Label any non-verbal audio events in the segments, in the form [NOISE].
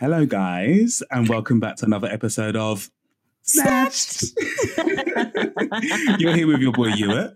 Hello, guys, and welcome back to another episode of Snatched. [LAUGHS] You're here with your boy Ewart.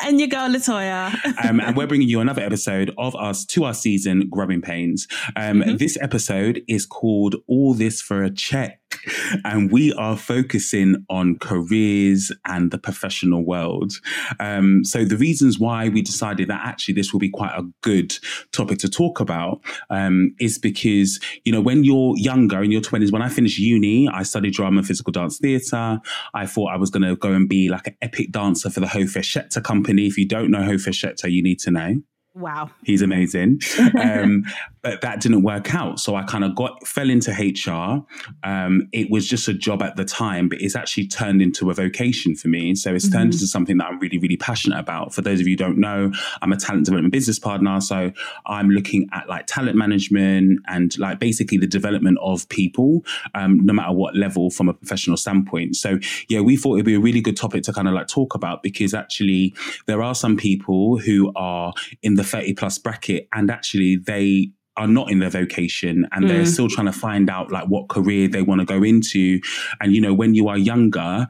and your girl Latoya. um, and we're bringing you another episode of us to our season, Growing Pains. Um, mm-hmm. This episode is called All This for a Check. [LAUGHS] And we are focusing on careers and the professional world. Um, so, the reasons why we decided that actually this will be quite a good topic to talk about um, is because, you know, when you're younger in your 20s, when I finished uni, I studied drama and physical dance theatre. I thought I was going to go and be like an epic dancer for the Hofesh company. If you don't know Hofesh you need to know. Wow. He's amazing. [LAUGHS] Um, but that didn't work out. So I kind of got, fell into HR. Um, it was just a job at the time, but it's actually turned into a vocation for me. So it's mm-hmm. turned into something that I'm really, really passionate about. For those of you who don't know, I'm a talent development business partner. So I'm looking at like talent management and like basically the development of people, um, no matter what level from a professional standpoint. So yeah, we thought it'd be a really good topic to kind of like talk about because actually there are some people who are in the the 30 plus bracket and actually they are not in their vocation and mm. they're still trying to find out like what career they want to go into. And, you know, when you are younger,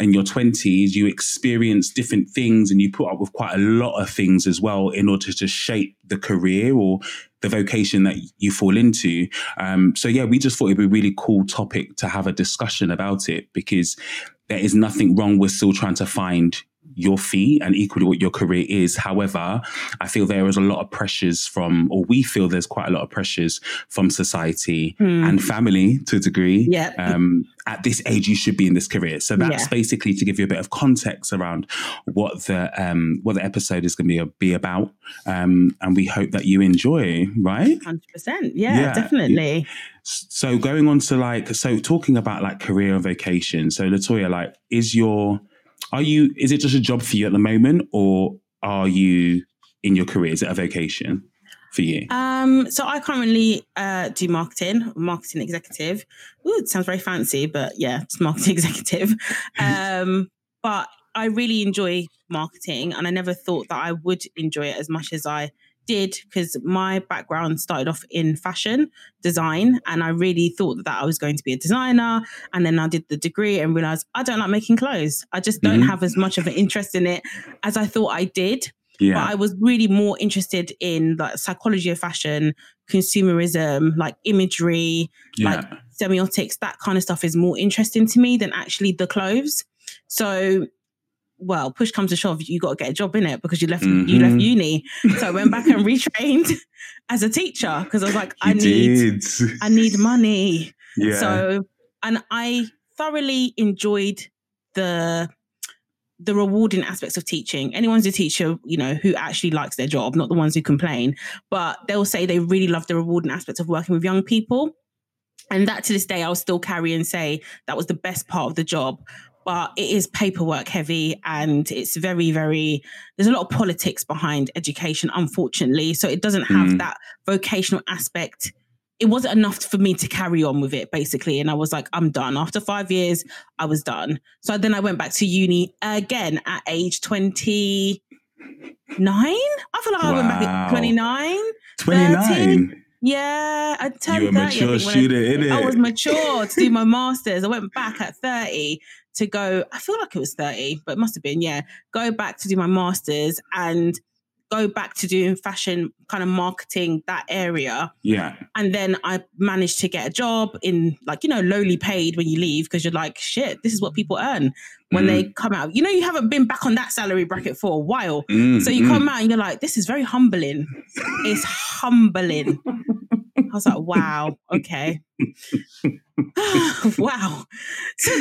in your 20s, you experience different things and you put up with quite a lot of things as well in order to shape the career or the vocation that you fall into. Um, so, yeah, we just thought it'd be a really cool topic to have a discussion about it because there is nothing wrong with still trying to find your fee and equally what your career is. However, I feel there is a lot of pressures from, or we feel there's quite a lot of pressures from society mm. and family to a degree. Yeah. Um, at this age, you should be in this career. So that's yeah. basically to give you a bit of context around what the um, what the episode is going to be, be about. Um, and we hope that you enjoy. Right? Hundred percent. Yeah, definitely. So going on to like, so talking about like career and vocation. So Latoya, like, is your are you? Is it just a job for you at the moment, or are you in your career? Is it a vocation for you? Um, so I currently uh, do marketing, marketing executive. Ooh, it sounds very fancy, but yeah, it's marketing [LAUGHS] executive. Um, but I really enjoy marketing, and I never thought that I would enjoy it as much as I did because my background started off in fashion design and I really thought that I was going to be a designer and then I did the degree and realized I don't like making clothes. I just don't mm-hmm. have as much of an interest in it as I thought I did. Yeah. But I was really more interested in like psychology of fashion, consumerism, like imagery, yeah. like semiotics, that kind of stuff is more interesting to me than actually the clothes. So well, push comes to shove, you got to get a job in it because you left mm-hmm. you left mm-hmm. uni. So I went back and [LAUGHS] retrained as a teacher because I was like, I need I need money. Yeah. So and I thoroughly enjoyed the the rewarding aspects of teaching. Anyone's a teacher, you know, who actually likes their job, not the ones who complain, but they'll say they really love the rewarding aspects of working with young people. And that to this day, I'll still carry and say that was the best part of the job but it is paperwork heavy and it's very, very, there's a lot of politics behind education, unfortunately. So it doesn't have mm. that vocational aspect. It wasn't enough for me to carry on with it, basically. And I was like, I'm done. After five years, I was done. So then I went back to uni again at age 29. I feel like wow. I went back at 29. 29. Yeah, I turned you were 30. mature student, I, I was mature to do my masters. I went back at 30 to go, I feel like it was 30, but it must have been, yeah, go back to do my master's and go back to doing fashion kind of marketing that area. Yeah. And then I managed to get a job in like, you know, lowly paid when you leave because you're like, shit, this is what people earn when mm. they come out. You know, you haven't been back on that salary bracket for a while. Mm, so you mm. come out and you're like, this is very humbling. it's humbling. [LAUGHS] I was like, wow, okay. [LAUGHS] wow. So [LAUGHS]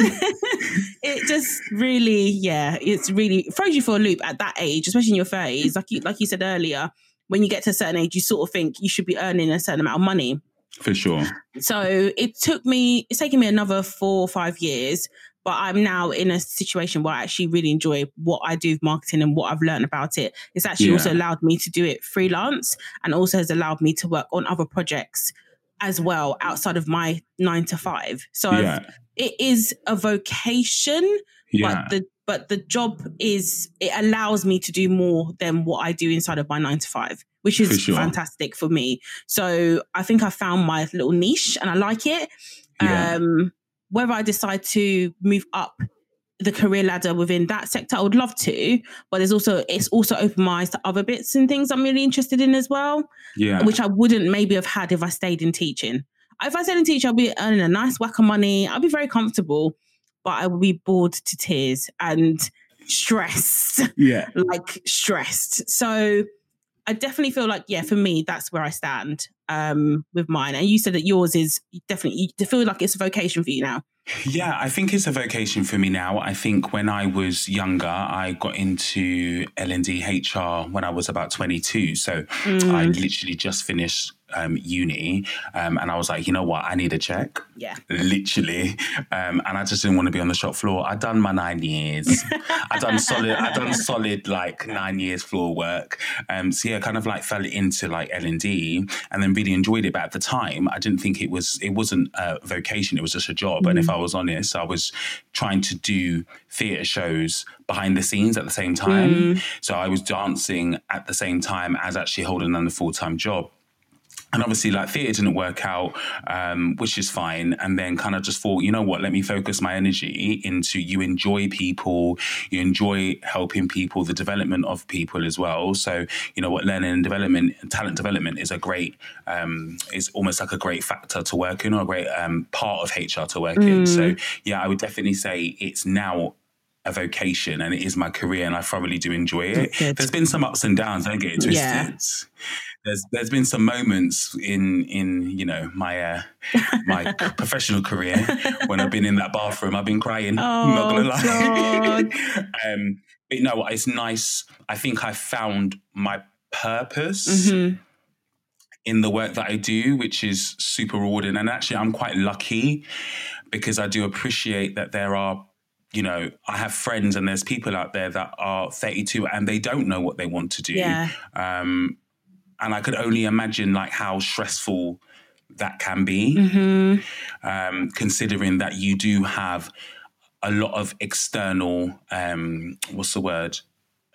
it just really, yeah, it's really throws you for a loop at that age, especially in your 30s. Like you, like you said earlier, when you get to a certain age, you sort of think you should be earning a certain amount of money. For sure. So it took me, it's taken me another four or five years but I'm now in a situation where I actually really enjoy what I do with marketing and what I've learned about it. It's actually yeah. also allowed me to do it freelance and also has allowed me to work on other projects as well outside of my nine to five. So yeah. it is a vocation, yeah. but the but the job is it allows me to do more than what I do inside of my nine to five, which is For sure. fantastic for me. So I think I found my little niche and I like it. Um, whether I decide to move up the career ladder within that sector, I would love to. But there's also it's also opened my eyes to other bits and things I'm really interested in as well, Yeah. which I wouldn't maybe have had if I stayed in teaching. If I stayed in teaching, I'd be earning a nice whack of money. I'd be very comfortable, but I would be bored to tears and stressed, yeah. [LAUGHS] like stressed. So I definitely feel like, yeah, for me, that's where I stand um, with mine. And you said that yours is definitely, you feel like it's a vocation for you now. Yeah, I think it's a vocation for me now. I think when I was younger, I got into L and D HR when I was about twenty two. So I literally just finished um, uni, um, and I was like, you know what, I need a check. Yeah. Literally, um, and I just didn't want to be on the shop floor. I'd done my nine years. I done solid. I done solid like nine years floor work. Um, so yeah, kind of like fell into like L and D, and then really enjoyed it. But at the time, I didn't think it was. It wasn't a vocation. It was just a job. And if I was honest, I was trying to do theatre shows behind the scenes at the same time. So I was dancing at the same time as actually holding on the full time job and obviously like theatre didn't work out um, which is fine. And then kind of just thought you know what? Let me focus my energy into you enjoy people you enjoy helping people the development of people as well. So you know what? Learning and development talent development is a great um, is almost like a great factor to work in or a great um, part of hr to work in. So yeah i would definitely say it's now a vocation and it is my career and I thoroughly do enjoy it. Good. There's been some ups and downs, don't get it twisted. Yeah. There's there's been some moments in in you know my uh, my [LAUGHS] professional career when I've been in that bathroom, I've been crying. I'm not gonna Oh, lie. [LAUGHS] um, but no, it's nice. I think I found my purpose Mhm. in the work that I do, which is super rewarding. And actually, I'm quite lucky because I do appreciate that there are, you know, I have friends and there's people out there that are 32 and they don't know what they want to do. Yeah. Um, and I could only imagine like how stressful that can be, hmm um, considering that you do have a lot of external, um, what's the word?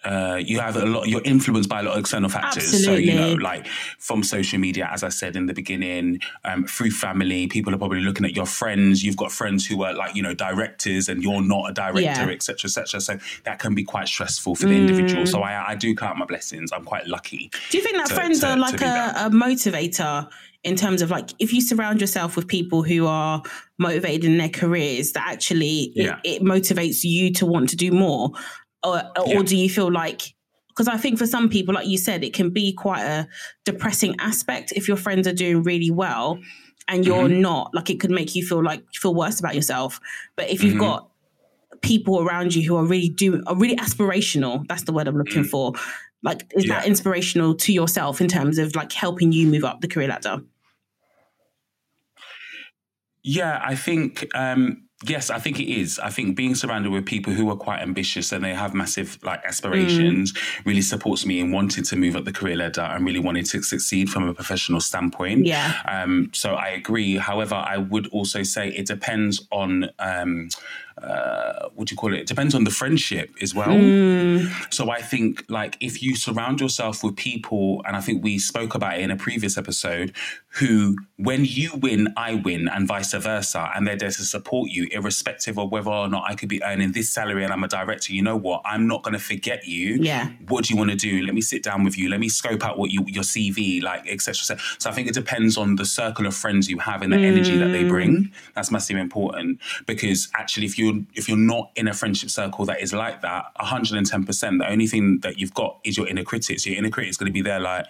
Uh, you have a lot. You're influenced by a lot of external factors. So you know, like from social media, as I said in the beginning, um, through family, people are probably looking at your friends. You've got friends who are like you know directors, and you're not a director, Yeah. etc., etc. So that can be quite stressful for the individual. So I, I do count my blessings. I'm quite lucky. Do you think that to- friends to- are like a, a motivator in terms of like if you surround yourself with people who are motivated in their careers, that actually Yeah. it, it motivates you to want to do more, or or Yeah. do you feel like? Because I think for some people, like you said, it can be quite a depressing aspect if your friends are doing really well and you're Mm-hmm. not. Like it could make you feel like feel worse about yourself. But if you've Mhm. got people around you who are really doing are really aspirational, that's the word I'm looking for. Like, is that Mm. Inspirational to yourself in terms of like helping you move up the career ladder? Yeah, I think um, yes, I think it is. I think being surrounded with people who are quite ambitious and they have massive like aspirations really supports me in wanting to move up the career ladder and really wanting to succeed from a professional standpoint. Yeah. Um, so I agree. However, I would also say it depends on um, uh, what do you call it? It depends on the friendship as well. Mm, So I think like if you surround yourself with people, and I think we spoke about it in a previous episode, who when you win, I win, and vice versa, and they're there to support you, irrespective of whether or not I could be earning this salary and I'm a director. You know what? I'm not going to forget you. Yeah. What do you want to do? Let me sit down with you. Let me scope out what you your CV like, etc. So I think it depends on the circle of friends you have and the energy that they bring. That's massively important because actually, if you if you're not in a friendship circle that is like that, 110 percent, the only thing that you've got is your inner critic. So your inner critic is going to be there like.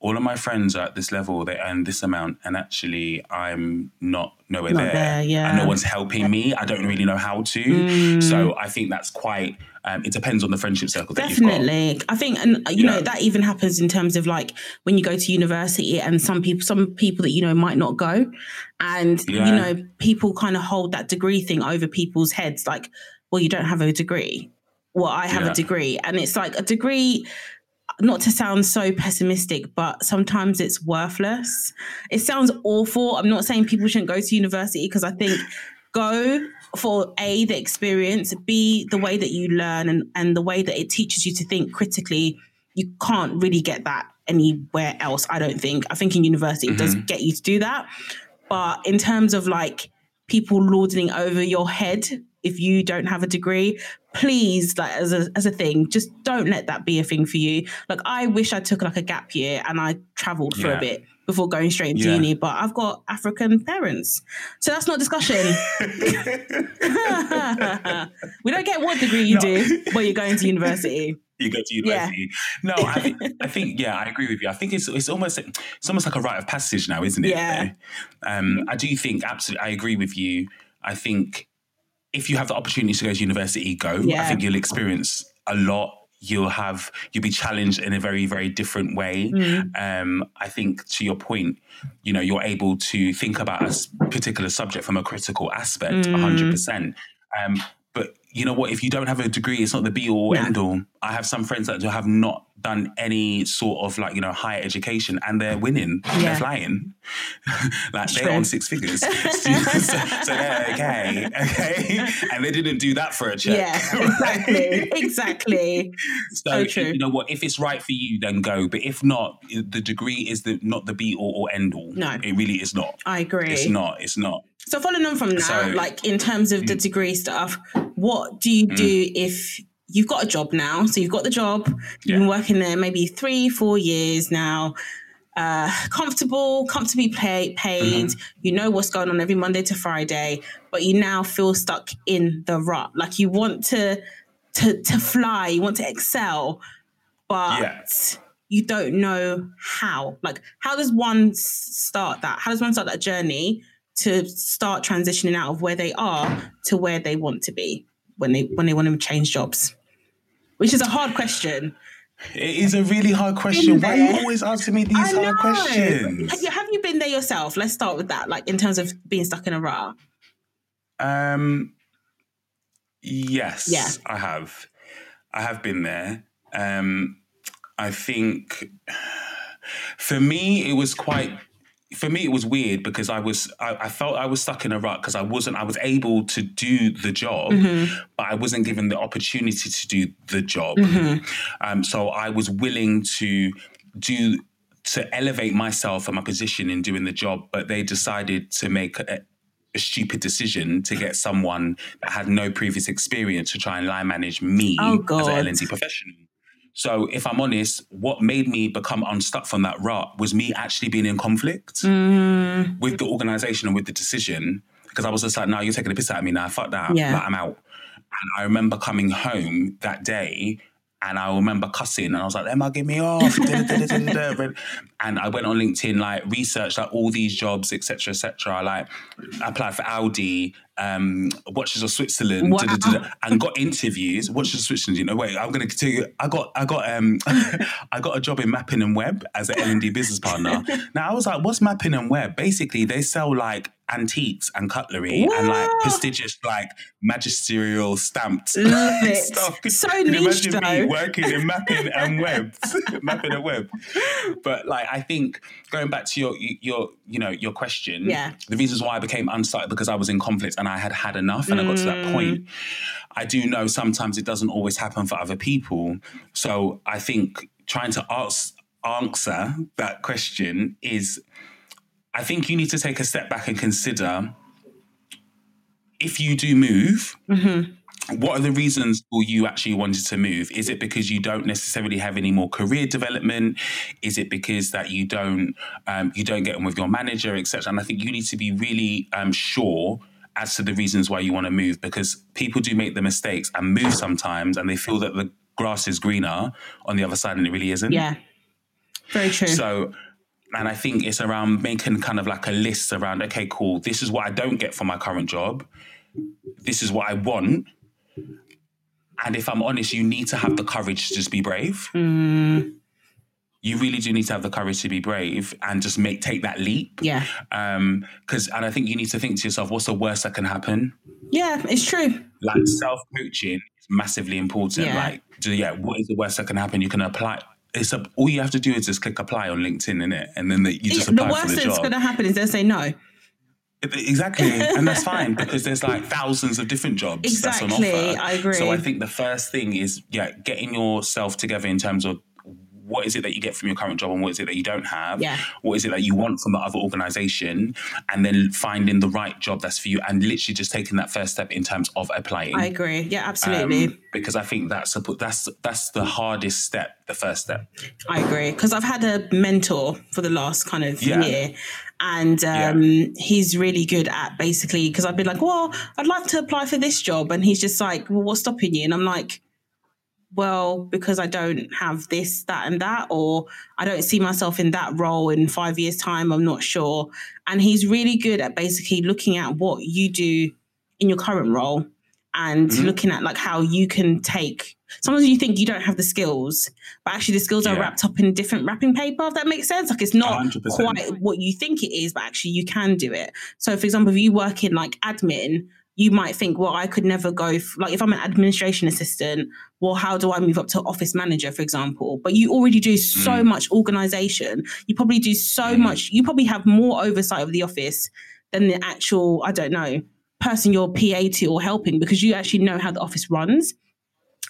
All of my friends are at this level, they earn this amount, and actually, I'm not nowhere Not there. there, yeah. And no one's helping me. I don't really know how to. Mm. So I think that's quite. Um, it depends on the friendship circle that you've got. Definitely. I think, and uh, you know, that even happens in terms of like when you go to university and some people, some people that you know might not go. And, Yeah. you know, people kind of hold that degree thing over people's heads like, well, you don't have a degree. Well, I have Yeah. a degree. And it's like a degree, not to sound so pessimistic, but sometimes it's worthless. It sounds awful. I'm not saying people shouldn't go to university because I think go for a the experience, b the way that you learn, and and the way that it teaches you to think critically. You can't really get that anywhere else. I don't think. I think in university it does mm-hmm. get you to do that, but in terms of like people lording over your head if you don't have a degree please like as a as a thing just don't let that be a thing for you like i wish i took like a gap year and i traveled for Yeah. a bit before going straight into Yeah. uni but i've got african parents so that's not discussion [LAUGHS] we don't get what degree you No. do but you're going to university [LAUGHS] you go to university. No, I think, I think, yeah, I agree with you. I think it's it's almost it's almost like a rite of passage now, isn't it? Yeah. Um, I do think absolutely. I agree with you. I think if you have the opportunity to go to university, go. Yeah. I think you'll experience a lot. You'll have you'll be challenged in a very very different way. Mm. Um, I think to your point, you know, you're able to think about a particular subject from a critical aspect, Mm. hundred percent. Um, but you know what? If you don't have a degree, it's not the be all No. end all. I have some friends that have not done any sort of like you know higher education, and they're winning. Yeah. They're flying. [LAUGHS] like they're on six figures, [LAUGHS] [LAUGHS] so, so they're okay, okay, and they didn't do that for a check. yeah right? exactly exactly So, So true. you know what? If it's right for you, then go. But if not, the degree is the not the be all or end all. No. it really is not. i agree It's not. It's not. So following on from that, So- mm. like in terms of the degree stuff, what do you do if you've got a job now? So you've got the job, you've been working there maybe three, four years now, uh, comfortable, comfortably pay, paid. Mm-hmm. You know what's going on every Monday to Friday, but you now feel stuck in the rut. Like you want to to to fly, you want to excel, but Yeah. you don't know how. Like, how does one start that? How does one start that journey to start transitioning out of where they are to where they want to be when they when they want to change jobs? Which is a hard question. It is a really hard question. Why are you always asking me these I hard know. questions? Have you, have you been there yourself? Let's start with that. Like in terms of being stuck in a rut. Um, yes, Yeah. I have. I have been there. Um, I think [SIGHS] for me, it was quite. For me, it was weird because I was. I, I felt I was stuck in a rut because I wasn't. I was able to do the job, but I wasn't given the opportunity to do the job. Um, so I was willing to do to elevate myself and my position in doing the job, but they decided to make a, a stupid decision to get someone that had no previous experience to try and line manage me Oh, as an L&D professional. So if I'm honest, what made me become unstuck from that rut was me actually being in conflict Mm, with the organization and with the decision. Because I was just like, no, you're taking a piss out of me now. Fuck that. Yeah. Like, I'm out. And I remember coming home that day and I remember cussing and I was like, Emma, get me off. And I went on LinkedIn, like researched like all these jobs, etc., etc. Like applied for Audi, um, Watches of Switzerland, da, da, da, da, and got interviews. Watches of Switzerland, you know, wait, I'm gonna tell you, I got I got um [LAUGHS] I got a job in Mappin and Webb as an L&D business partner. [LAUGHS] Now I was like, what's Mappin and Webb? Basically, they sell like antiques and cutlery and like prestigious like magisterial stamped Love [LAUGHS] it. stuff. So Can niche, imagine though. me working in Mappin and Webb, Mappin and Webb. But like, I think going back to your your you know your question, Yeah. the reasons why I became unstuck because I was in conflict and I had had enough, and I got to that Mm. point. I do know sometimes it doesn't always happen for other people, so I think trying to ask answer that question is. I think you need to take a step back and consider if you do move, Mm-hmm. what are the reasons for you actually wanted to move? Is it because you don't necessarily have any more career development? Is it because that you don't um, you don't get on with your manager, etc.? And I think you need to be really um, sure as to the reasons why you want to move because people do make the mistakes and move sometimes, and they feel that the grass is greener on the other side, and it really isn't. Yeah. Very true. So, and I think it's around making kind of like a list around, okay, cool, this is what I don't get from my current job. This is what I want. And if I'm honest, you need to have the courage to just be brave. Mm, You really do need to have the courage to be brave and just make take that leap. yeah. Um, because and I think you need to think to yourself, what's the worst that can happen? Yeah, it's true. Like self coaching is massively important. Yeah. Like, do, yeah, what is the worst that can happen? You can apply. It's a, all you have to do is just click apply on LinkedIn, in it, And then the, you just the apply worst for the that's job. going to happen is they'll say no. Exactly, and that's fine [LAUGHS] because there's like thousands of different jobs Exactly, that's on offer. I agree. So I think the first thing is yeah, getting yourself together in terms of what is it that you get from your current job and what is it that you don't have? Yeah. What is it that you want from the other organization? And then finding the right job that's for you and literally just taking that first step in terms of applying. I agree. Yeah, absolutely. Um, because I think that's a, that's that's the hardest step, the first step. I agree because I've had a mentor for the last kind of Yeah. year, and um, he's really good at basically because I've been like, well, I'd like to apply for this job, and he's just like, well, what's stopping you? And I'm like, well, because I don't have this, that, and that, or I don't see myself in that role in five years' time. I'm not sure. And he's really good at basically looking at what you do in your current role and Mhm. looking at like how you can take. Sometimes you think you don't have the skills, but actually the skills are wrapped up in different wrapping paper. If that makes sense, like it's not 100%. quite what you think it is, but actually you can do it. So, for example, if you work in like admin, you might think, well, I could never go, f- like if I'm an administration assistant, well, how do I move up to office manager, for example? But you already do so Mm. much organization. You probably do so Mm. much, you probably have more oversight of the office than the actual, I don't know, person you're PA to or helping because you actually know how the office runs.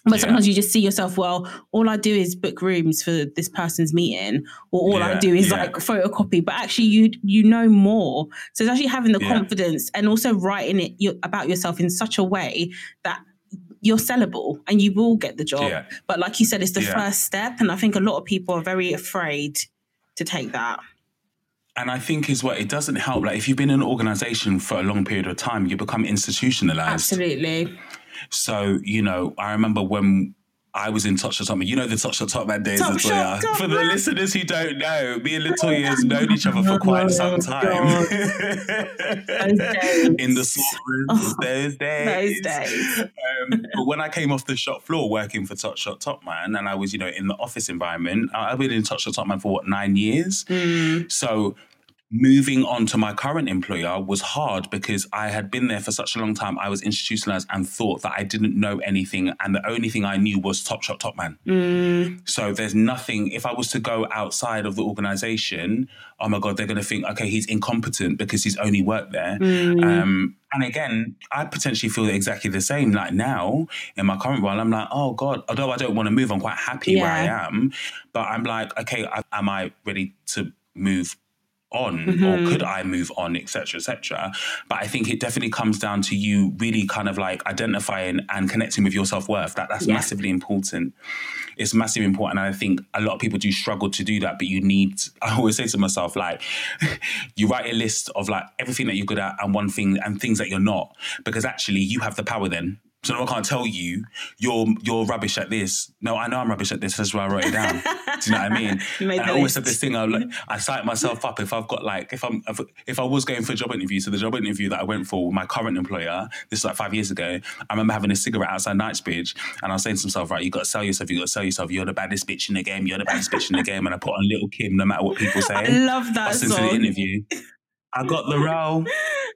But Yeah. sometimes you just see yourself, well, all I do is book rooms for this person's meeting, or all I do is yeah. like photocopy. But actually, you you know more. So it's actually having the Yeah. confidence and also writing it your, about yourself in such a way that you're sellable and you will get the job. Yeah. But like you said, it's the Yeah. first step, and I think a lot of people are very afraid to take that. And I think is what it doesn't help. Like if you've been in an organization for a long period of time, you become institutionalized. Absolutely. So, you know, I remember when I was in Topshop Topman, you know the Topshop Topman days, Top Latoya. Shot For the Man. listeners who don't know, me and Latoya has known each other for quite some Oh, time. Those days. [LAUGHS] in the slot rooms, Oh, those days. Those days. Um, but when I came off the shop floor working for Topshop Topman and I was, you know, in the office environment, I've been in Topshop Topman for what, nine years? Mm, So moving on to my current employer was hard because I had been there for such a long time. I was institutionalized and thought that I didn't know anything. And the only thing I knew was Topshop Topman. mm, So there's nothing, if I was to go outside of the organization, oh my God, they're going to think, okay, he's incompetent because he's only worked there. mm. Um, and again, I potentially feel exactly the same. Like now in my current role, I'm like, oh God, although I don't want to move, I'm quite happy where I am. But I'm like, okay, I, am I ready to move on Mhm. or could I move on, etc., etc. But I think it definitely comes down to you really kind of like identifying and connecting with your self worth. That that's Yeah. massively important. It's massively important. And I think a lot of people do struggle to do that, but you need, [LAUGHS] I always say to myself, like, [LAUGHS] you write a list of like everything that you're good at and one thing and things that you're not, because actually you have the power then. So no one can't tell you you're you're rubbish at this. No, I know I'm rubbish at this. That's why I wrote it down. do you know what I mean? [LAUGHS] And I always have list. this thing. I like I psych myself up if I've got like if I'm if, if I was going for a job interview. So the job interview that I went for with my current employer, this is like five years ago. I remember having a cigarette outside Knightsbridge, and I was saying to myself, right, you got to sell yourself. You got to sell yourself. You're the baddest bitch in the game. You're the baddest bitch in the game. And I put on Lil' Kim, no matter what people [LAUGHS] say. I love that Listen to the interview. [LAUGHS] I got the role.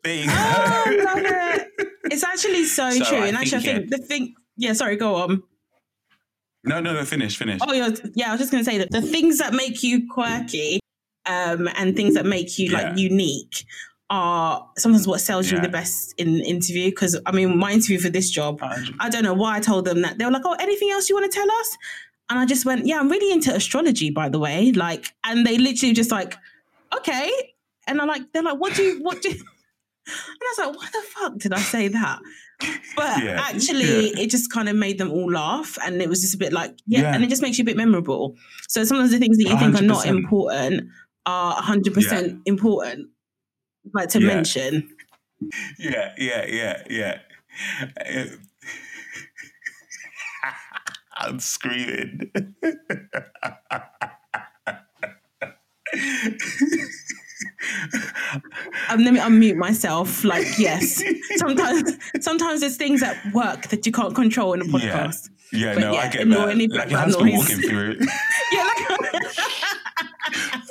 There you go. Oh, love it. [LAUGHS] It's actually so, So true. I and actually, think, I think the thing, yeah, sorry, go on. No, no, no. Finish, finish. Oh, yeah, yeah, I was just going to say that the things that make you quirky um, and things that make you Yeah. like unique are sometimes what sells you the best in an interview. Because, I mean, my interview for this job, 100. I don't know why I told them that. They were like, oh, anything else you want to tell us? And I just went, yeah, I'm really into astrology, by the way. Like, and they literally just like, okay. And I'm like, they're like, what do you, what do you, [LAUGHS] and I was like, why the fuck did I say that? But Yeah. actually, Yeah. it just kind of made them all laugh. And it was just a bit like, yeah, Yeah. and it just makes you a bit memorable. So sometimes the things that you think are not important are 100% important, like to mention. Yeah, yeah, yeah, yeah. [LAUGHS] I'm screaming. [LAUGHS] Um, let me unmute myself. Like, yes, [LAUGHS] sometimes sometimes there's things at work that you can't control in a podcast. Yeah, But no, yeah, I get that. Like your husband noise. walking through. it. [LAUGHS] Yeah,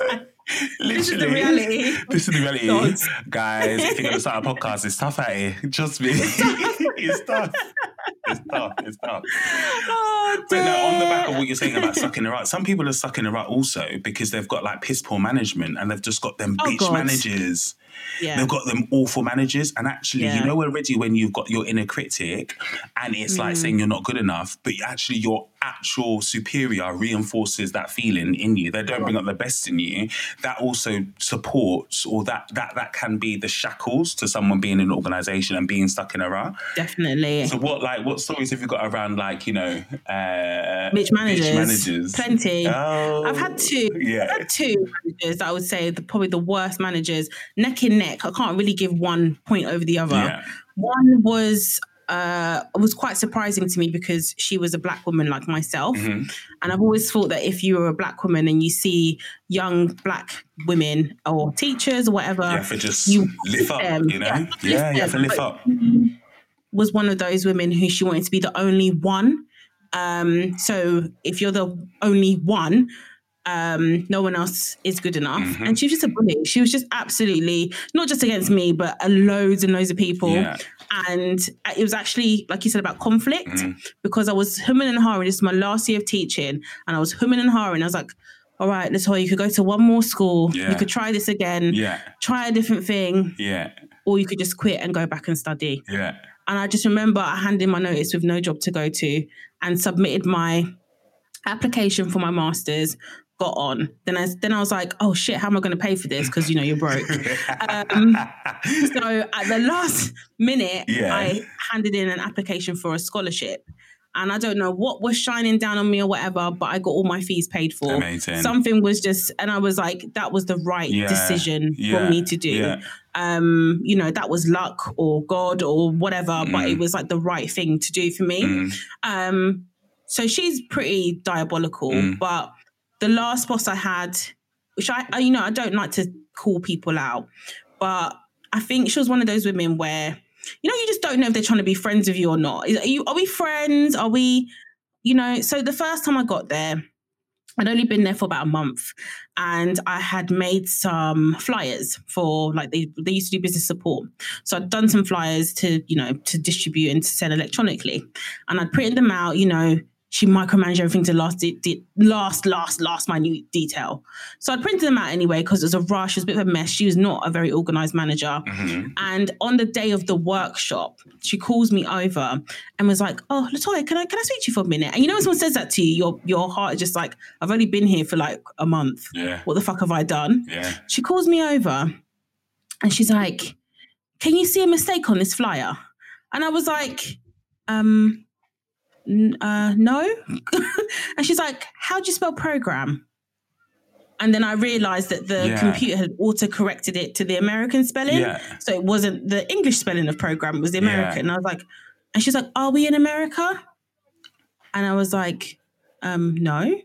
like, Literally, [LAUGHS] this is the reality. This is the reality. God. Guys, if you're to start a podcast, it's tough out here. Trust me. it's tough. It's tough. It's tough. [LAUGHS] Oh, But now, on the back of what you're saying about sucking the rut, some people are sucking the rut also because they've got like piss poor management and they've just got them Oh, bitch God. managers. Yeah. They've got them awful managers. And actually, Yeah. you know already when you've got your inner critic and it's like Mm. saying you're not good enough, but actually your actual superior reinforces that feeling in you. They don't bring up the best in you. That also supports or that that that can be the shackles to someone being in an organization and being stuck in a rut. Definitely. So what like what stories have you got around like, you know, uh Bitch managers. managers? Plenty. Oh, I've had two. Yeah. I've had two managers that I would say the, probably the worst managers, neck in neck. I can't really give one point over the other. Yeah. One was uh was quite surprising to me because she was a black woman like myself. Mhm. And I've always thought that if you were a black woman and you see young black women or teachers or whatever, You have to just you lift up, them. you know? Yeah, Yeah, you have to lift But up. Was one of those women who she wanted to be the only one. Um, so if you're the only one, um, no one else is good enough. Mhm. And she was just a bully. She was just absolutely not just against me, but loads and loads of people. Yeah. And it was actually, like you said, about conflict Mhm. because I was humming and hawing. This is my last year of teaching, and I was humming and hawing. I was like, all right, Latoya, you could go to one more school. Yeah. You could try this again, Yeah. try a different thing, Yeah. or you could just quit and go back and study. Yeah. And I just remember I handed my notice with no job to go to and submitted my application for my master's, got on. Then I then I was like, oh shit, how am I going to pay for this? Because you know you're broke. [LAUGHS] Um, so at the last minute, Yeah. I handed in an application for a scholarship. And I don't know what was shining down on me or whatever, but I got all my fees paid for. Amazing. Something was just, and I was like, that was the right Yeah. decision Yeah. for me to do um, you know, that was luck or God or whatever, but Mm. it was like the right thing to do for me. Mm. Um, so she's pretty diabolical, Mm. but the last boss I had, which I, I, you know, I don't like to call people out, but I think she was one of those women where, you know, you just don't know if they're trying to be friends with you or not. Is- Are, you, are we friends? Are we, you know? So the first time I got there, I'd only been there for about a month and I had made some flyers for like they, they used to do business support. So I'd done some flyers to, you know, to distribute and to send electronically. And I'd printed them out, you know, she micromanaged everything to last, de- de- last, last, last minute detail. So I printed them out anyway because it was a rush, it was a bit of a mess. She was not a very organized manager. Mhm. And on the day of the workshop, she calls me over and was like, "Oh, Latoya, can I can I speak to you for a minute?" And you know, when someone says that to you, your your heart is just like, "I've only been here for like a month. Yeah. What the fuck have I done?" Yeah. She calls me over, and she's like, "Can you see a mistake on this flyer?" And I was like, "Um, uh, no." [LAUGHS] and she's like, "How do you spell program?" And then I realized that the Yeah. computer had auto corrected it to the American spelling. Yeah. So it wasn't the English spelling of program, it was the Yeah. American. And I was like, and she's like, Are we in America? And I was like, um, no.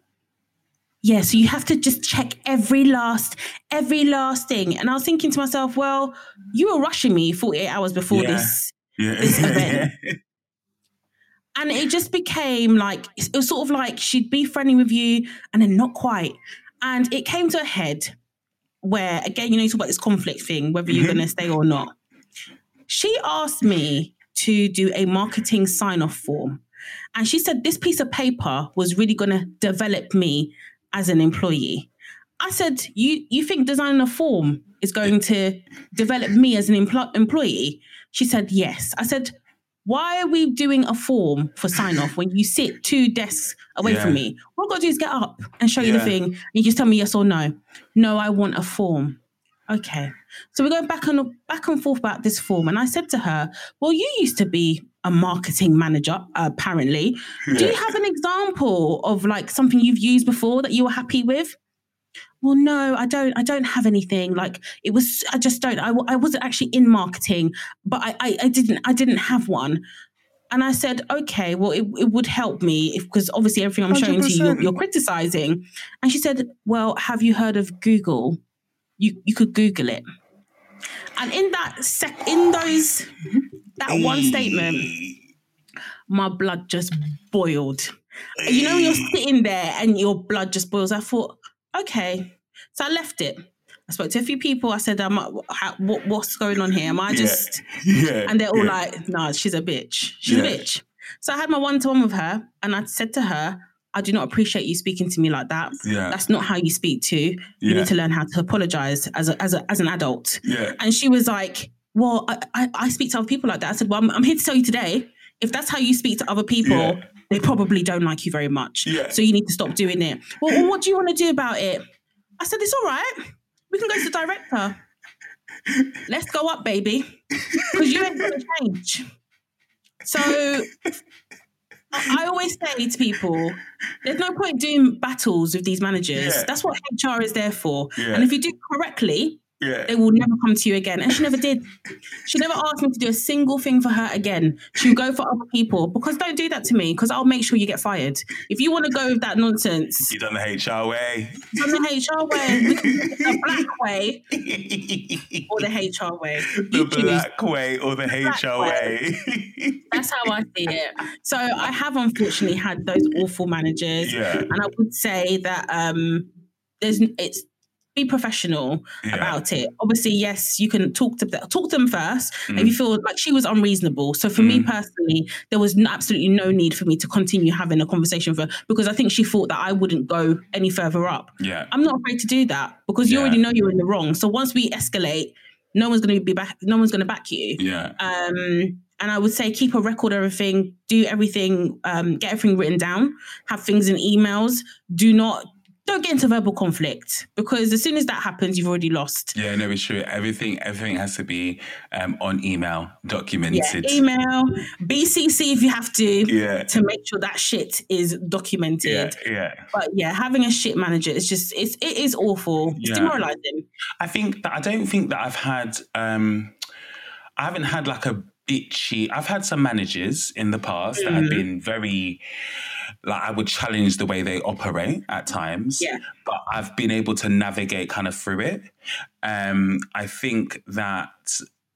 Yeah, so you have to just check every last, every last thing. And I was thinking to myself, well, you were rushing me 48 hours before Yeah. this. Yeah. This [LAUGHS] event. And it just became like, it was sort of like she'd be friendly with you and then not quite. And it came to a head where, again, you know, you talk about this conflict thing, whether you're Mhm. going to stay or not. She asked me to do a marketing sign off form. And she said this piece of paper was really going to develop me as an employee. I said, you, you think designing a form is going to develop me as an empl- employee? She said, yes. I said, why are we doing a form for sign off when you sit two desks away Yeah. from me? What I've got to do is get up and show you the thing. And you just tell me yes or no. No, I want a form. Okay. So we're going back and back and forth about this form. And I said to her, Well, you used to be a marketing manager, apparently. Do you have an example of like something you've used before that you were happy with? Well, no, I don't. I don't have anything. Like it was, I just don't. i, I wasn't actually in marketing, but I, I, I didn't. I didn't have one. And I said, okay, well, it, it would help me because obviously everything I'm showing to you, you're, you're criticizing. And she said, well, have you heard of Google? You you could Google it. And in that sec, in those that one statement, my blood just boiled. You know, when you're sitting there and your blood just boils. I thought, okay. So I left it. I spoke to a few people. I said, "Am I, how, what, what's going on here? Am I just?" [LAUGHS] Yeah. And they're all yeah. like, "No, she's a bitch. She's Yeah. a bitch." So I had my one to one with her, and I said to her, I do not appreciate you speaking to me like that. Yeah. That's not how you speak to. You Yeah. need to learn how to apologize as a, as a, as an adult. Yeah. And she was like, Well, I, I, I speak to other people like that. I said, Well, I'm, I'm here to tell you today, if that's how you speak to other people, Yeah. They probably don't like you very much. Yeah. So you need to stop doing it. Well, well, what do you want to do about it? I said, It's all right. We can go to the director. Let's go up, baby. Because you ain't going to change. So I always say to people, there's no point doing battles with these managers. Yeah. That's what HR is there for. Yeah. And if you do correctly, Yeah. they will never come to you again. And she never did. She never asked me to do a single thing for her again. She'll go for other people because don't do that to me because I'll make sure you get fired. If you want to go with that nonsense, You done the HR way. on the HR way, [LAUGHS] we can do it the black way or the HR way. You choose. black way or the Black HR way. That's how I see it. So I have unfortunately had those awful managers, yeah. and I would say that um, there's it's be professional Yeah. about it. Obviously, yes, you can talk to them, talk to them first Mm. if you feel like she was unreasonable. So for me Mm. personally, there was absolutely no need for me to continue having a conversation with her because I think she thought that I wouldn't go any further up. Yeah. I'm not afraid to do that because you Yeah. already know you're in the wrong. So once we escalate, no one's going to be back. No one's going to back you. Yeah. Um, and I would say keep a record of everything, do everything, um, get everything written down, have things in emails. Do not don't get into verbal conflict because as soon as that happens, you've already lost. Yeah, no, it's true. Everything, everything has to be um, on email, Yeah, documented. email, BCC if you have to, Yeah, to make sure that shit is documented. yeah, yeah. But yeah, having a shit manager is just it's it is awful. It's Yeah. demoralizing. I think that I don't think that I've had. Um, I haven't had like a bitchy. I've had some managers in the past that have Mhm. been very. Like I would challenge the way they operate at times, Yeah. but I've been able to navigate kind of through it. Um, I think that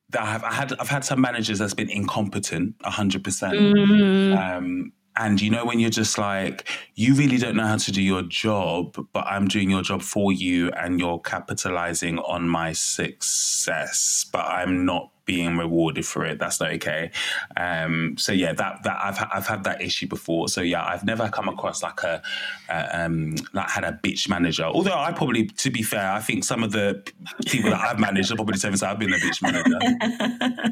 that I've I had I've had some managers that's been incompetent, hundred percent. Mm, Um, and you know when you're just like you really don't know how to do your job, but I'm doing your job for you, and you're capitalizing on my success, but I'm not being rewarded for it. That's not okay. Um, so yeah, that that I've I've had that issue before. So yeah, I've never come across like a uh, um, like had a bitch manager. Although I probably, to be fair, I think some of the people that I've managed are probably saying I've been a bitch manager.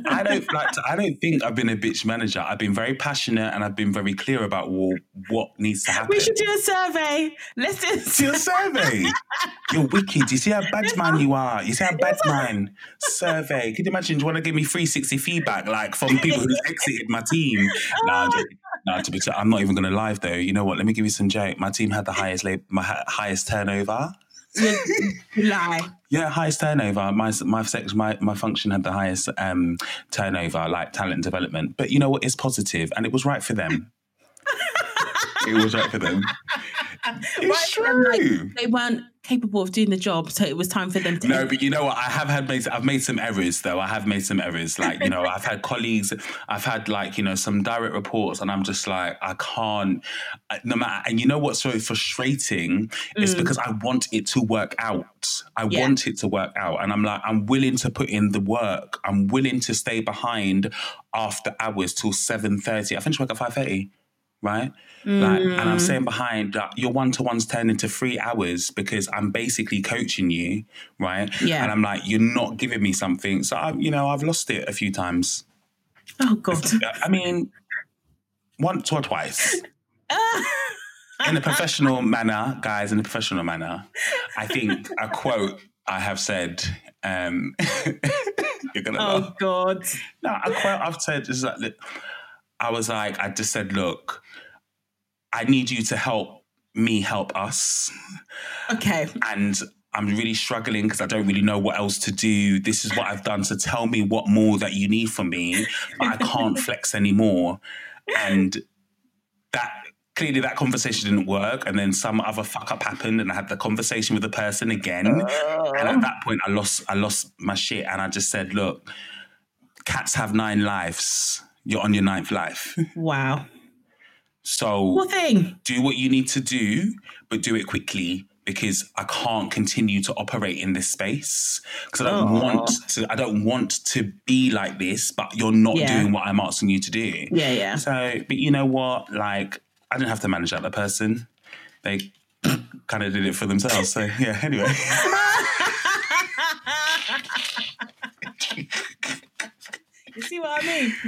I don't like. To, I don't think I've been a bitch manager. I've been very passionate and I've been very clear about well, what needs to happen. we should do a survey. Let's do Do a survey. You're wicked. You see how bad man you are. You see how bad man. Survey. Could you imagine? Do you want to give me 360 feedback like from people who's [LAUGHS] exited my team? Nah. Nah, to be t- I'm not even going to live though. You know what? Let me give you some joke. My team had the highest lab, my hi- highest turnover. lie. Yeah, highest turnover. My my section, my, my function had the highest um, turnover, like talent development. But you know what? It's positive, and it was right for them. it was right for them. It's for them, like, true. they weren't capable of doing the job, so it was time for them to. No, but you know what? I have had made. I've made some errors though. I have made some errors. Like you know, I've had colleagues. I've had like you know some direct reports, and I'm just like I can't. No matter. And you know what's so frustrating is Mm. because I want it to work out. I Yeah. want it to work out, and I'm like I'm willing to put in the work. I'm willing to stay behind after hours till seven thirty. I finish work at five thirty. Right, like, and I'm saying staying behind. Uh, your one to ones turn into three hours because I'm basically coaching you, right? Yeah. And I'm like, you're not giving me something. So, I, you know, I've lost it a few times. Oh God. I mean, once or twice. [LAUGHS] In a professional manner, guys, in a professional manner, I think a quote I have said, um, [LAUGHS] you're going to laugh. oh God. No, a quote I've said is like, I was like, I just said, look, I need you to help me help us. Okay. and I'm really struggling because I don't really know what else to do. This is what I've done. So tell me what more that you need from me, but I can't [LAUGHS] flex anymore. And that clearly that conversation didn't work. And then some other fuck up happened, and I had the conversation with the person again. And at that point, I lost I lost my shit, and I just said, "Look, cats have nine lives. You're on your ninth life, Wow. So." Do what you need to do, but do it quickly because I can't continue to operate in this space because I don't Aw. want to. I don't want to be like this, but you're not Yeah. doing what I'm asking you to do. Yeah, yeah. So, but you know what? Like, I didn't have to manage that other person. they [COUGHS] kind of did it for themselves. So yeah. [LAUGHS] Anyway. [LAUGHS] you see what I mean? [LAUGHS]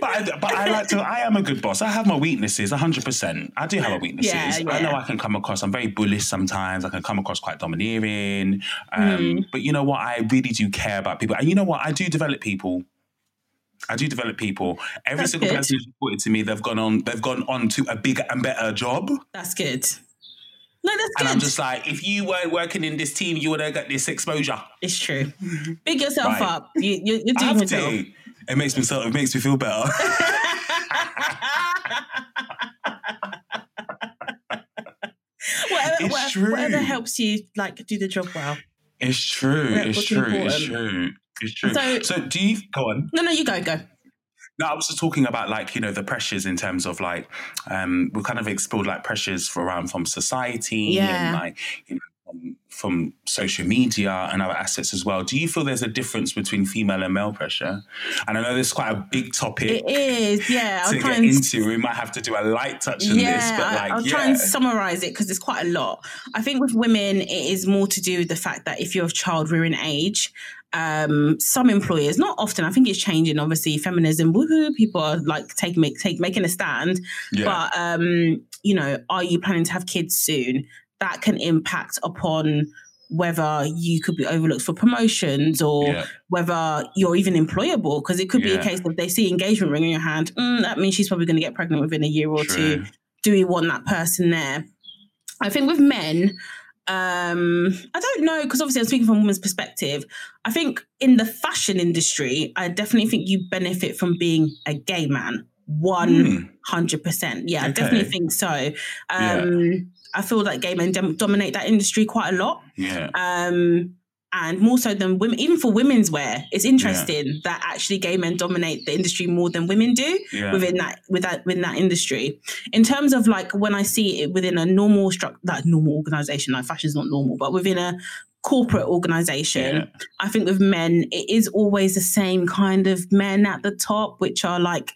but I, but I like to. I am a good boss. I have my weaknesses, hundred percent. I do have my weaknesses. Yeah, yeah. I know I can come across. I'm very bullish sometimes. I can come across quite domineering. Um, Mm. But you know what? I really do care about people, and you know what? I do develop people. I do develop people. Every That's single good. person who's reported to me, they've gone on. They've gone on to a bigger and better job. That's good. No, that's And good. I'm just like, if you weren't working in this team, you would have got this exposure. it's true. Big yourself Right. up. You, you, you're I doing have to. It makes me so. It makes me feel better. [LAUGHS] whatever, It's whatever, true. whatever helps you like do the job well. It's true. It's true. It's true. It's true. So- So, do you go on? No, no, you go, go. No, I was just talking about like you know the pressures in terms of like um we kind of explored like pressures for around from society Yeah. and like you know from, from social media and other assets as well. Do you feel there's a difference between female and male pressure? And I know this is quite a big topic It is, yeah. [LAUGHS] I'll to get and into. We might have to do a light touch on yeah, this, but like I'll yeah. try and summarize it because it's quite a lot. I think with women, it is more to do with the fact that if you're of child rearing age, um, some employers, not often, I think it's changing. Obviously, feminism, woohoo! People are like taking make, take making a stand. yeah. But um, you know, are you planning to have kids soon? That can impact upon whether you could be overlooked for promotions or yeah. whether you're even employable because it could be a case of they see engagement ring in your hand mm, that means she's probably going to get pregnant within a year or two. Do we want that person there? I think with men um i don't know because obviously i'm speaking from a woman's perspective. I think in the fashion industry i definitely think you benefit from being a gay man Mm. 100% yeah i definitely think so. Um i feel like gay men dom- dominate that industry quite a lot Yeah. um, and more so than women. Even for women's wear, it's interesting that actually gay men dominate the industry more than women do Yeah. within that with that within that industry. In terms of like when I see it within a normal structure, that normal organization, like fashion's not normal, but within a corporate organization, Yeah. I think with men, it is always the same kind of men at the top, which are like,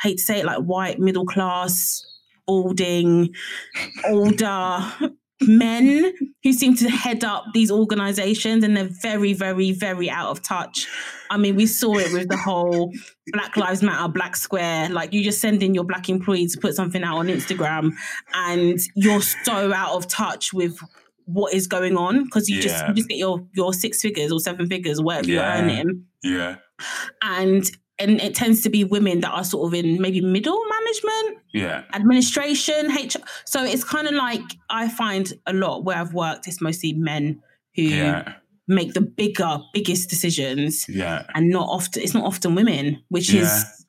hate to say it, like white, middle class, balding, older men who seem to head up these organizations and they're very, very, very out of touch. I mean, we saw it with the whole Black Lives Matter, Black Square. Like, you just send in your black employee to put something out on Instagram and you're so out of touch with what is going on because you just you just get your your six figures or seven figures, whatever Yeah. you're earning Yeah. and and it tends to be women that are sort of in maybe middle management Yeah. administration hr so it's kind of like i find a lot where i've worked it's mostly men who Yeah. make the bigger biggest decisions Yeah. and not often it's not often women which Yeah. is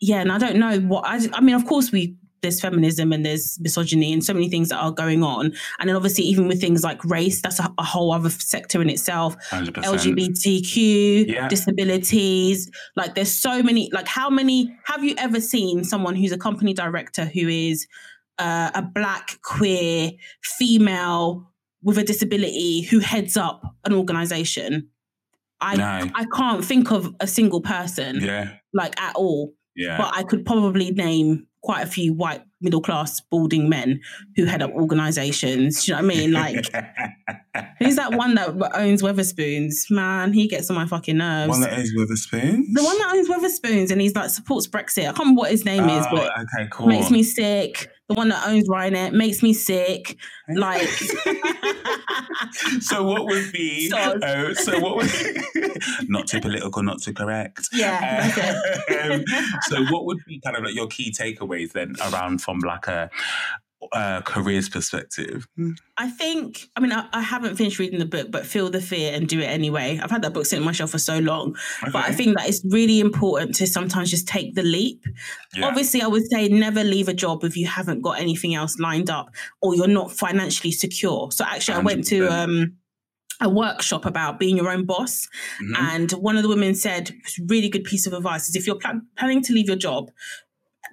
yeah and i don't know what I, I mean of course we there's feminism and there's misogyny and so many things that are going on and then obviously even with things like race that's a, a whole other sector in itself 100%. LGBTQ, Yeah. disabilities. Like there's so many. Like how many have you ever seen someone who's a company director who is uh, a black queer female with a disability who heads up an organization? I No. I can't think of a single person Yeah. like at all, Yeah. but I could probably name quite a few white middle class balding men who head up organizations. Do you know what I mean? Like [LAUGHS] Who's that one that owns Wetherspoons? Man, he gets on my fucking nerves. One that is with a spoon. the one that owns Wetherspoons and he's like supports Brexit. I can't remember what his name is, Oh, but okay, cool. makes me sick. The one that owns Ryanair makes me sick. Like, [LAUGHS] so what would be? So- uh, so what would? [LAUGHS] not too political, not too correct. yeah, that's [LAUGHS] Um, so what would be kind of like your key takeaways then around from like a, uh careers perspective? I think, I mean, I, I haven't finished reading the book, but Feel the Fear and Do It Anyway. I've had that book sitting on my shelf for so long. But I think that it's really important to sometimes just take the leap. Yeah. Obviously, I would say never leave a job if you haven't got anything else lined up or you're not financially secure. So actually, I went to um, a workshop about being your own boss, Mhm. and one of the women said, really good piece of advice is if you're plan- planning to leave your job,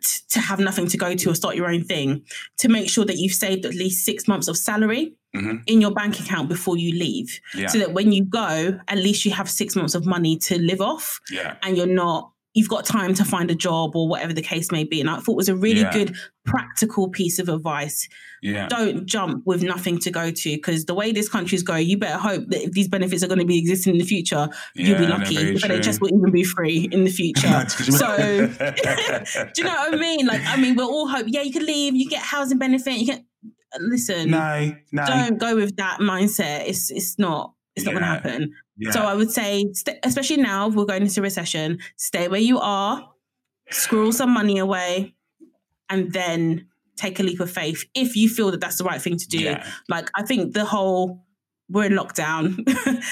t- to have nothing to go to or start your own thing, to make sure that you've saved at least six months of salary Mhm. in your bank account before you leave, Yeah. so that when you go, at least you have six months of money to live off yeah. and you're not you've got time to find a job or whatever the case may be. And I thought it was a really Yeah. good practical piece of advice. Yeah. Don't jump with nothing to go to because the way this country's going, you better hope that if these benefits are going to be existing in the future, you'll be lucky. But If just will even be free in the future. [LAUGHS] so [LAUGHS] do you know what I mean? Like, I mean, we're all hope. Yeah, you can leave. You get housing benefit. You can listen. no, no. Don't go with that mindset. It's it's not. It's not going to happen. Yeah. So I would say, st- especially now we're going into recession. Stay where you are. Squirrel some money away, and then take a leap of faith if you feel that that's the right thing to do. yeah. Like I think the whole we're in lockdown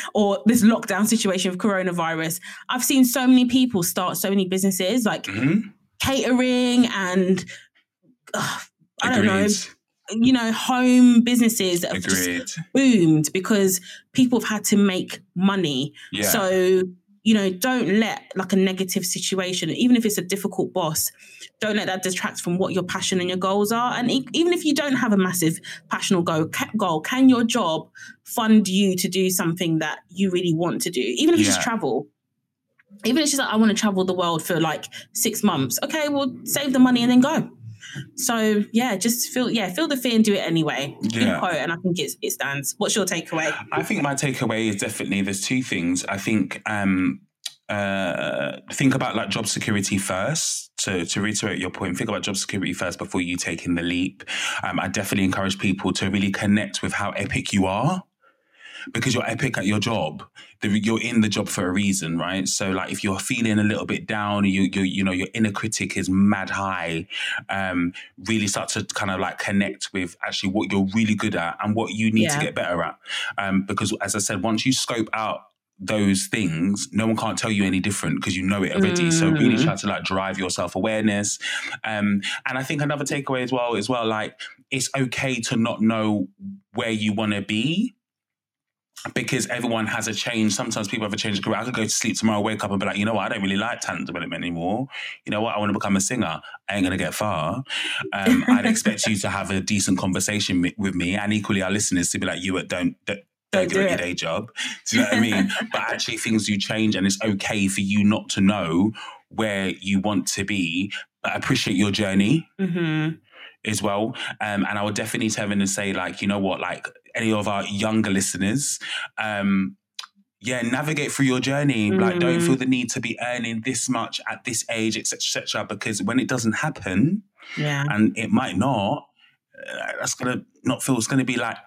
[LAUGHS] or this lockdown situation of coronavirus. I've seen so many people start so many businesses like Mhm. catering and uh, I don't know. You know, home businesses have just boomed because people have had to make money. Yeah. So, you know, don't let like a negative situation, even if it's a difficult boss, don't let that detract from what your passion and your goals are. And e- even if you don't have a massive passion or goal, ca- goal, can your job fund you to do something that you really want to do? Even if it's just travel. Even if it's just like, I want to travel the world for like six months. Okay, well, save the money and then go. So yeah, just feel yeah, feel the fear and do it anyway. Good Yeah. quote, and I think it's, it stands. What's your takeaway? I think my takeaway is definitely there's two things. I think um uh think about like job security first. To to reiterate your point, think about job security first before you taking the leap. Um, I definitely encourage people to really connect with how epic you are. Because you're epic at your job, The- you're in the job for a reason, right? So, like, if you're feeling a little bit down, you you you know your inner critic is mad high. Um, really start to kind of like connect with actually what you're really good at and what you need to get better at. Um, because as I said, once you scope out those things, no one can't tell you any different because you know it already. So really Mm. try to like drive your self awareness. Um, and I think another takeaway as well as well, like it's okay to not know where you want to be. Because everyone has a change. Sometimes people have a change of career. I could go to sleep tomorrow, wake up and be like, you know what, I don't really like talent development anymore. You know what, I want to become a singer. I ain't gonna get far. Um, [LAUGHS] I'd expect you to have a decent conversation with me, and equally our listeners to be like, you don't don't, don't do your day job. Do you know what I mean? [LAUGHS] but actually, things do change, and it's okay for you not to know where you want to be. But appreciate your journey Mm-hmm. As well. Um, and I would definitely tell them and say, like, you know what, like any of our younger listeners, um, yeah, navigate through your journey. Like, don't Mm. feel the need to be earning this much at this age, etc., etc. because when it doesn't happen, Yeah. and it might not, uh, that's gonna not feel. It's gonna be like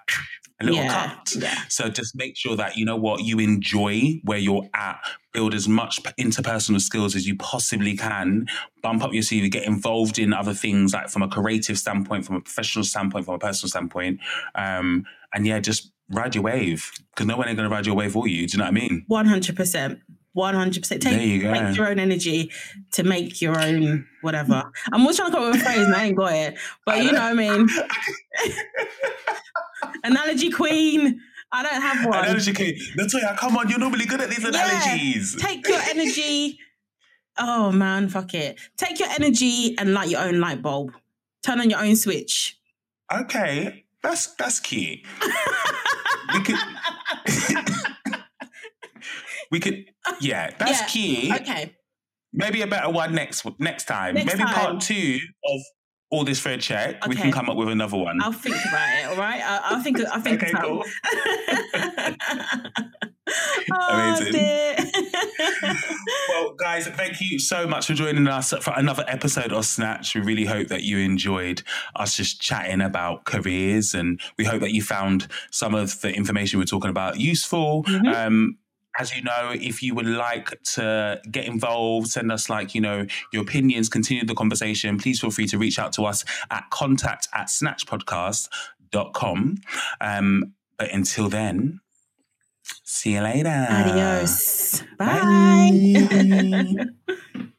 a little yeah. cut. Yeah. So just make sure that you know what you enjoy where you're at. Build as much interpersonal skills as you possibly can. Bump up your CV. Get involved in other things, like from a creative standpoint, from a professional standpoint, from a personal standpoint. Um, and yeah, just ride your wave because no one ain't gonna ride your wave for you. Do you know what I mean? One hundred percent. One hundred percent. There you Take make your own energy to make your own whatever. I'm always trying to come up with a phrase and I ain't got it. But you know what I mean. [LAUGHS] Analogy queen. I don't have one. Analogy, Kate. Natoya, come on, you're normally good at these Yeah. analogies. Take your energy. Oh man, fuck it. Take your energy and light your own light bulb. Turn on your own switch. Okay, that's that's cute. we could, [LAUGHS] [LAUGHS] we could, yeah, that's Yeah, cute. Okay. Maybe a better one next next time. Next Maybe time. part two of all this fair check. We can come up with another one. I'll think about it, all right? I- I'll think I'll think Okay, cool. [LAUGHS] [LAUGHS] oh, Amazing. [LAUGHS] well, guys, thank you so much for joining us for another episode of Snatch. We really hope that you enjoyed us just chatting about careers, and we hope that you found some of the information we're talking about useful. Mhm. Um, as you know, if you would like to get involved, send us like, you know, your opinions, continue the conversation, please feel free to reach out to us at contact at snatchpodcast.com. Um, but until then, see you later. Adios. Bye. Bye. [LAUGHS]